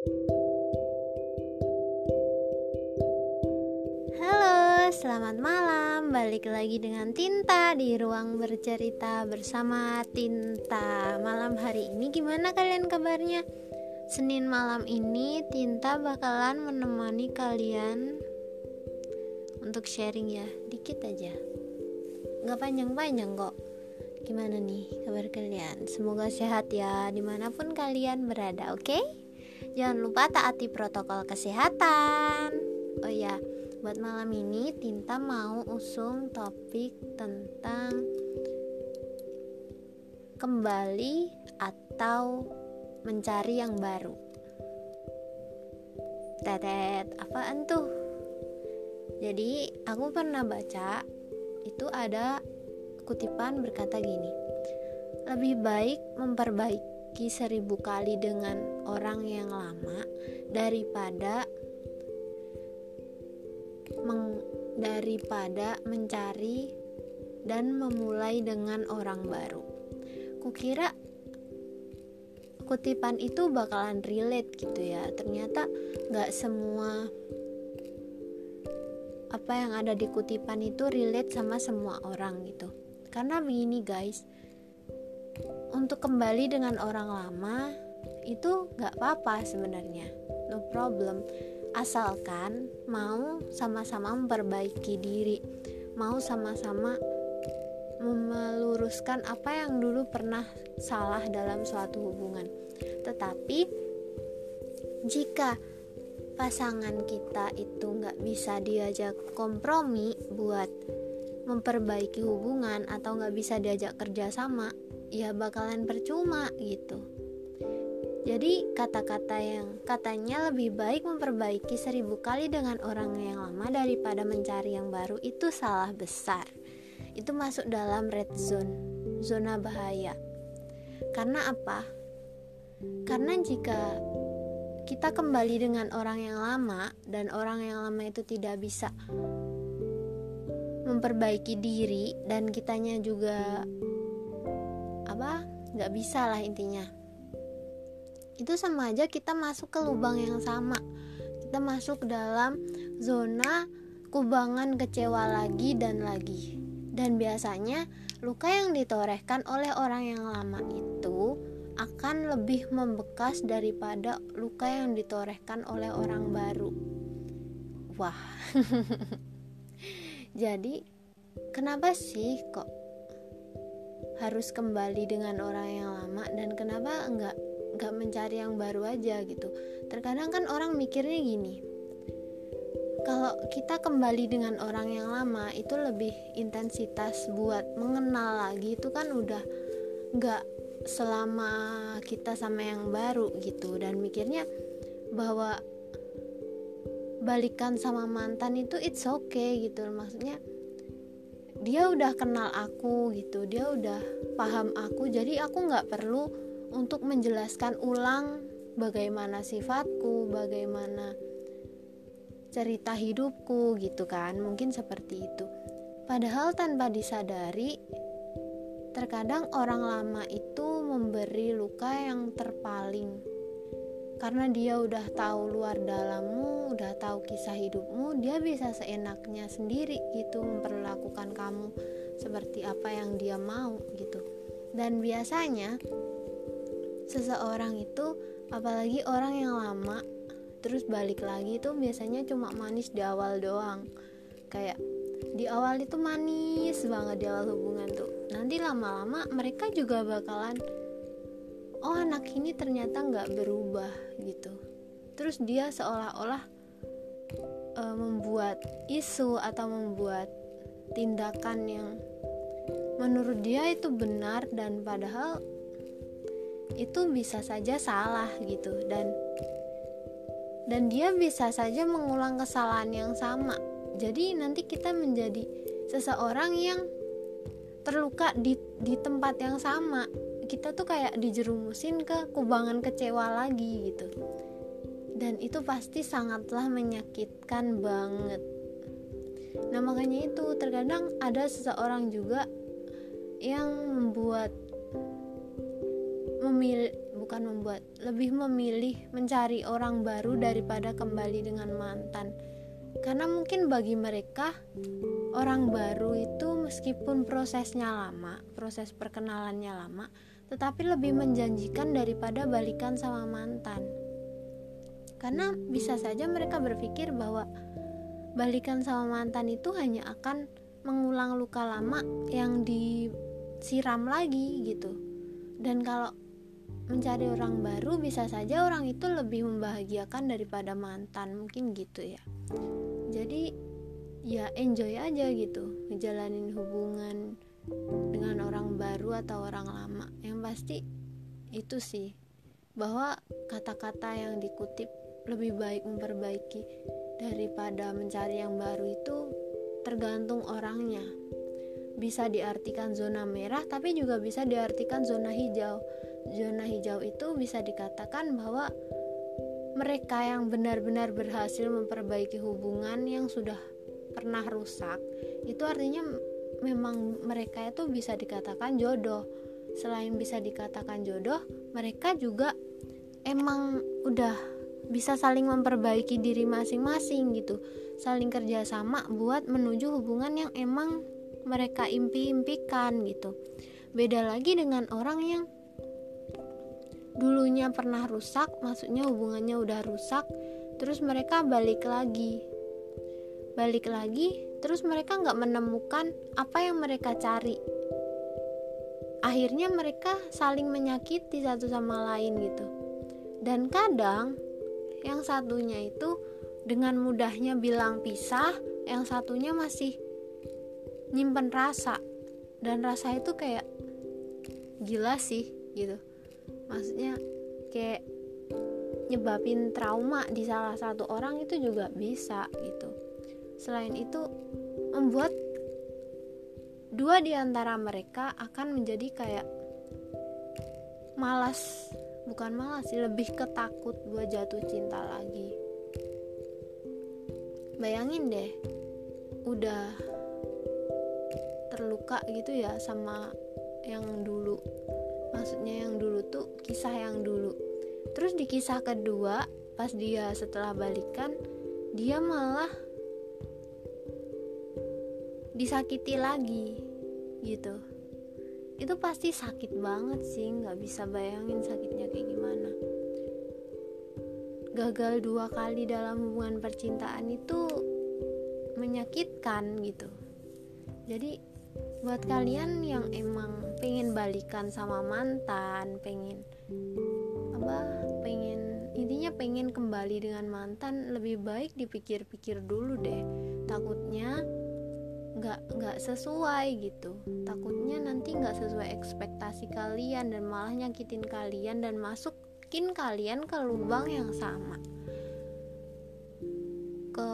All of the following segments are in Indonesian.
Halo, selamat malam. Balik lagi dengan Tinta di ruang bercerita bersama Tinta. Malam hari ini gimana kalian kabarnya? Senin malam ini Tinta bakalan menemani kalian untuk sharing ya, dikit aja. Gak panjang-panjang kok. Gimana nih kabar kalian? Semoga sehat ya di mana pun kalian berada, oke? Okay? Jangan lupa taati protokol kesehatan. Oh ya, buat malam ini Tinta mau usung topik tentang kembali atau mencari yang baru. Tetet, apaan tuh? Jadi, aku pernah baca itu ada kutipan berkata gini. Lebih baik memperbaiki seribu kali dengan orang yang lama daripada meng, daripada mencari dan memulai dengan orang baru. Kukira kutipan itu bakalan relate gitu ya. Ternyata nggak semua apa yang ada di kutipan itu relate sama semua orang gitu. Karena begini guys, untuk kembali dengan orang lama itu nggak apa-apa sebenarnya, no problem. Asalkan mau sama-sama memperbaiki diri. Mau sama-sama meluruskan apa yang dulu pernah salah dalam suatu hubungan. Tetapi jika pasangan kita itu nggak bisa diajak kompromi buat memperbaiki hubungan atau nggak bisa diajak kerjasama ya bakalan percuma gitu jadi kata-kata yang katanya lebih baik memperbaiki seribu kali dengan orang yang lama daripada mencari yang baru itu salah besar. Itu masuk dalam red zone, zona bahaya. Karena apa? Karena jika kita kembali dengan orang yang lama dan orang yang lama itu tidak bisa memperbaiki diri dan kitanya juga apa nggak bisa lah intinya itu sama aja kita masuk ke lubang yang sama. Kita masuk dalam zona kubangan kecewa lagi dan lagi. Dan biasanya luka yang ditorehkan oleh orang yang lama itu akan lebih membekas daripada luka yang ditorehkan oleh orang baru. Wah. Jadi kenapa sih kok harus kembali dengan orang yang lama dan kenapa enggak gak mencari yang baru aja gitu. Terkadang kan orang mikirnya gini kalau kita kembali dengan orang yang lama itu lebih intensitas buat mengenal lagi itu kan udah gak selama kita sama yang baru gitu. Dan mikirnya bahwa balikan sama mantan itu it's okay gitu. Maksudnya dia udah kenal aku gitu dia udah paham aku jadi aku nggak perlu untuk menjelaskan ulang bagaimana sifatku, bagaimana cerita hidupku gitu kan. Mungkin seperti itu. Padahal tanpa disadari terkadang orang lama itu memberi luka yang terpaling. Karena dia udah tahu luar dalammu, udah tahu kisah hidupmu, dia bisa seenaknya sendiri gitu memperlakukan kamu seperti apa yang dia mau gitu. Dan biasanya seseorang itu apalagi orang yang lama terus balik lagi itu biasanya cuma manis di awal doang. Kayak di awal itu manis banget di awal hubungan tuh. Nanti lama-lama mereka juga bakalan oh anak ini ternyata nggak berubah gitu. Terus dia seolah-olah e, membuat isu atau membuat tindakan yang menurut dia itu benar dan padahal itu bisa saja salah gitu dan dan dia bisa saja mengulang kesalahan yang sama. Jadi nanti kita menjadi seseorang yang terluka di di tempat yang sama. Kita tuh kayak dijerumusin ke kubangan kecewa lagi gitu. Dan itu pasti sangatlah menyakitkan banget. Nah, makanya itu terkadang ada seseorang juga yang membuat memilih bukan membuat lebih memilih mencari orang baru daripada kembali dengan mantan. Karena mungkin bagi mereka orang baru itu meskipun prosesnya lama proses perkenalannya lama tetapi lebih menjanjikan daripada balikan sama mantan. Karena bisa saja mereka berpikir bahwa balikan sama mantan itu hanya akan mengulang luka lama yang disiram lagi gitu. Dan kalau mencari orang baru bisa saja orang itu lebih membahagiakan daripada mantan mungkin gitu ya. Jadi ya enjoy aja gitu ngejalanin hubungan dengan orang baru atau orang lama. Yang pasti itu sih bahwa kata-kata yang dikutip lebih baik memperbaiki daripada mencari yang baru itu tergantung orangnya. Bisa diartikan zona merah tapi juga bisa diartikan zona hijau zona hijau itu bisa dikatakan bahwa mereka yang benar-benar berhasil memperbaiki hubungan yang sudah pernah rusak itu artinya memang mereka itu bisa dikatakan jodoh. Selain bisa dikatakan jodoh mereka juga emang udah bisa saling memperbaiki diri masing-masing gitu. Saling kerjasama buat menuju hubungan yang emang mereka impi-impikan gitu. Beda lagi dengan orang yang dulunya pernah rusak maksudnya hubungannya udah rusak terus mereka balik lagi. Balik lagi terus mereka nggak menemukan apa yang mereka cari. Akhirnya mereka saling menyakiti satu sama lain gitu. Dan kadang yang satunya itu dengan mudahnya bilang pisah yang satunya masih nyimpen rasa. Dan rasa itu kayak gila sih gitu maksudnya kayak nyebabin trauma di salah satu orang itu juga bisa gitu. Selain itu membuat dua di antara mereka akan menjadi kayak malas bukan malas sih lebih ketakut buat jatuh cinta lagi. Bayangin deh udah terluka gitu ya sama yang dulu maksudnya yang dulu tuh kisah yang dulu. Terus di kisah kedua pas dia setelah balikan dia malah disakiti lagi gitu. Itu pasti sakit banget sih nggak bisa bayangin sakitnya kayak gimana. Gagal dua kali dalam hubungan percintaan itu menyakitkan gitu. Jadi buat kalian yang emang pengen balikan sama mantan pengen apa pengen intinya pengen kembali dengan mantan lebih baik dipikir-pikir dulu deh. Takutnya nggak nggak sesuai gitu. Takutnya nanti nggak sesuai ekspektasi kalian dan malah nyakitin kalian dan masukin kalian ke lubang yang sama. Ke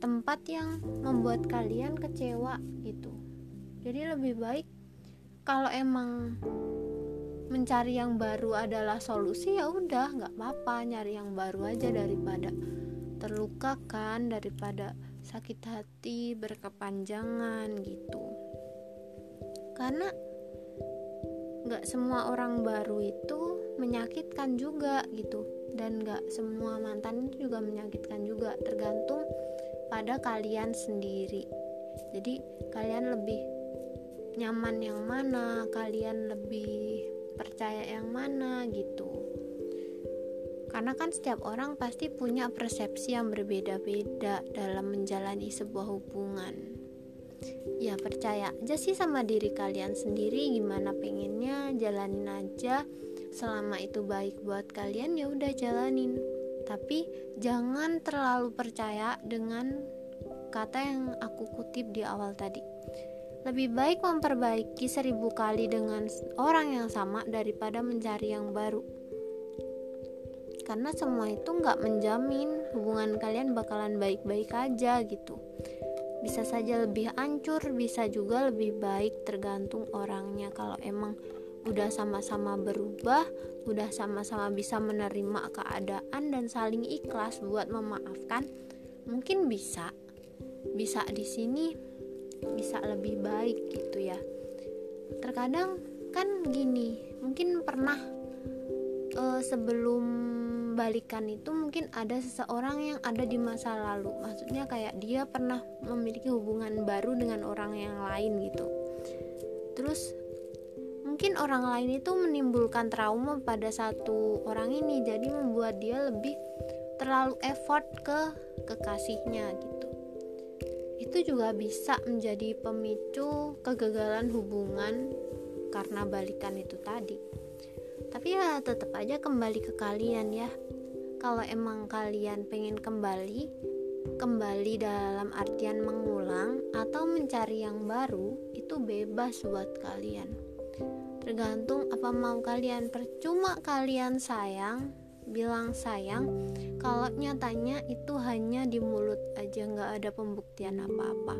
tempat yang membuat kalian kecewa gitu jadi lebih baik kalau emang mencari yang baru adalah solusi ya udah nggak apa-apa nyari yang baru aja daripada terluka kan daripada sakit hati berkepanjangan gitu. Karena nggak semua orang baru itu menyakitkan juga gitu. Dan nggak semua mantan itu juga menyakitkan juga tergantung pada kalian sendiri. Jadi kalian lebih nyaman yang mana kalian lebih percaya yang mana gitu. Karena kan setiap orang pasti punya persepsi yang berbeda-beda dalam menjalani sebuah hubungan. Ya percaya aja sih sama diri kalian sendiri gimana pengennya jalanin aja. Selama itu baik buat kalian ya udah jalanin. Tapi jangan terlalu percaya dengan kata yang aku kutip di awal tadi lebih baik memperbaiki seribu kali dengan orang yang sama daripada mencari yang baru. Karena semua itu nggak menjamin hubungan kalian bakalan baik-baik aja gitu. Bisa saja lebih hancur, bisa juga lebih baik tergantung orangnya. Kalau emang udah sama-sama berubah, udah sama-sama bisa menerima keadaan dan saling ikhlas buat memaafkan, mungkin bisa. Bisa di sini bisa lebih baik gitu ya. Terkadang kan gini mungkin pernah uh, sebelum balikan itu mungkin ada seseorang yang ada di masa lalu. Maksudnya kayak dia pernah memiliki hubungan baru dengan orang yang lain gitu. Terus mungkin orang lain itu menimbulkan trauma pada satu orang ini jadi membuat dia lebih terlalu effort ke kekasihnya gitu itu juga bisa menjadi pemicu kegagalan hubungan karena balikan itu tadi. Tapi ya tetap aja kembali ke kalian ya. Kalau emang kalian pengen kembali kembali dalam artian mengulang atau mencari yang baru itu bebas buat kalian. Tergantung apa mau kalian. Percuma kalian sayang bilang sayang kalau nyatanya itu hanya di mulut aja nggak ada pembuktian apa-apa.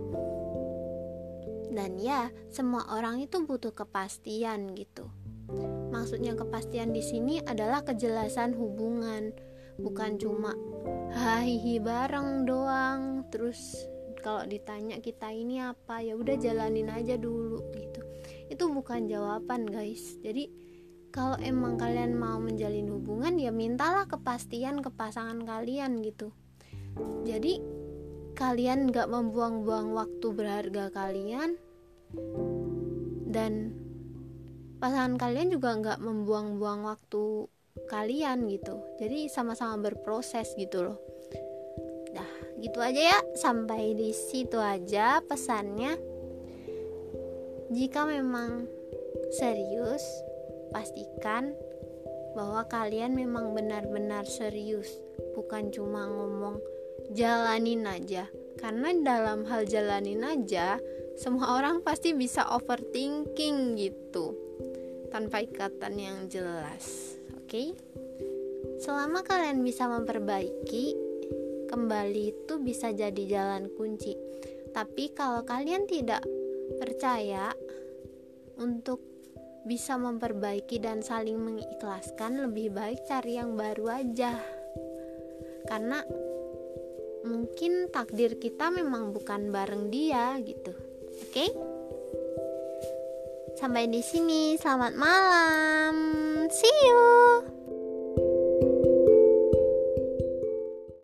Dan ya semua orang itu butuh kepastian gitu. Maksudnya kepastian di sini adalah kejelasan hubungan bukan cuma hahihi bareng doang. Terus kalau ditanya kita ini apa? Ya udah jalanin aja dulu gitu. Itu bukan jawaban guys. Jadi kalau emang kalian mau menjalin hubungan ya mintalah kepastian ke pasangan kalian gitu. Jadi kalian gak membuang-buang waktu berharga kalian dan pasangan kalian juga nggak membuang-buang waktu kalian gitu. Jadi sama-sama berproses gitu loh. Nah gitu aja ya. Sampai di situ aja pesannya. Jika memang serius, pastikan bahwa kalian memang benar-benar serius, bukan cuma ngomong jalanin aja. Karena dalam hal jalanin aja, semua orang pasti bisa overthinking gitu, tanpa ikatan yang jelas. Oke, okay? selama kalian bisa memperbaiki, kembali itu bisa jadi jalan kunci. Tapi kalau kalian tidak percaya untuk bisa memperbaiki dan saling mengikhlaskan lebih baik cari yang baru aja. Karena mungkin takdir kita memang bukan bareng dia gitu. Oke? Okay? sampai di sini. Selamat malam. See you